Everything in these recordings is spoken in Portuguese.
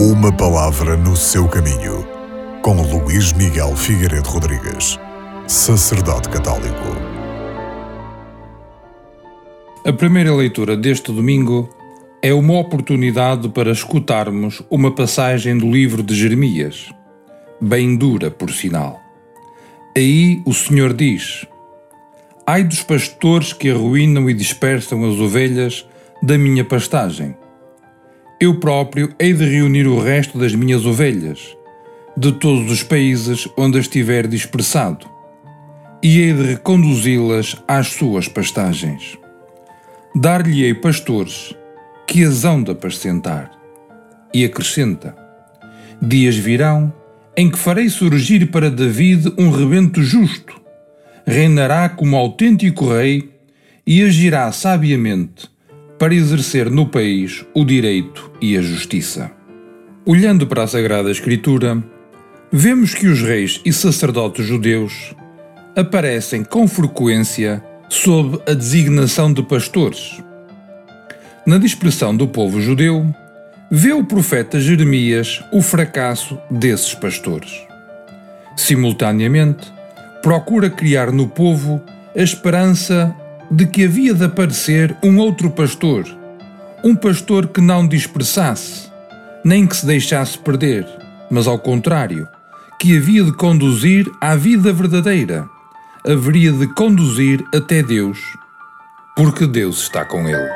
Uma palavra no seu caminho, com Luís Miguel Figueiredo Rodrigues, sacerdote católico. A primeira leitura deste domingo é uma oportunidade para escutarmos uma passagem do livro de Jeremias, bem dura, por sinal. Aí o Senhor diz: Ai dos pastores que arruinam e dispersam as ovelhas da minha pastagem. Eu próprio hei de reunir o resto das minhas ovelhas, de todos os países onde as tiver dispersado, e hei de reconduzi-las às suas pastagens. Dar-lhe-ei pastores que as hão de apacentar. E acrescenta: Dias virão em que farei surgir para David um rebento justo, reinará como autêntico rei e agirá sabiamente para exercer no país o direito e a justiça. Olhando para a Sagrada Escritura, vemos que os reis e sacerdotes judeus aparecem com frequência sob a designação de pastores. Na dispersão do povo judeu, vê o profeta Jeremias o fracasso desses pastores. Simultaneamente, procura criar no povo a esperança de que havia de aparecer um outro pastor, um pastor que não dispersasse, nem que se deixasse perder, mas ao contrário, que havia de conduzir à vida verdadeira, haveria de conduzir até Deus, porque Deus está com ele.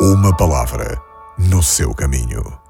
Uma palavra no seu caminho.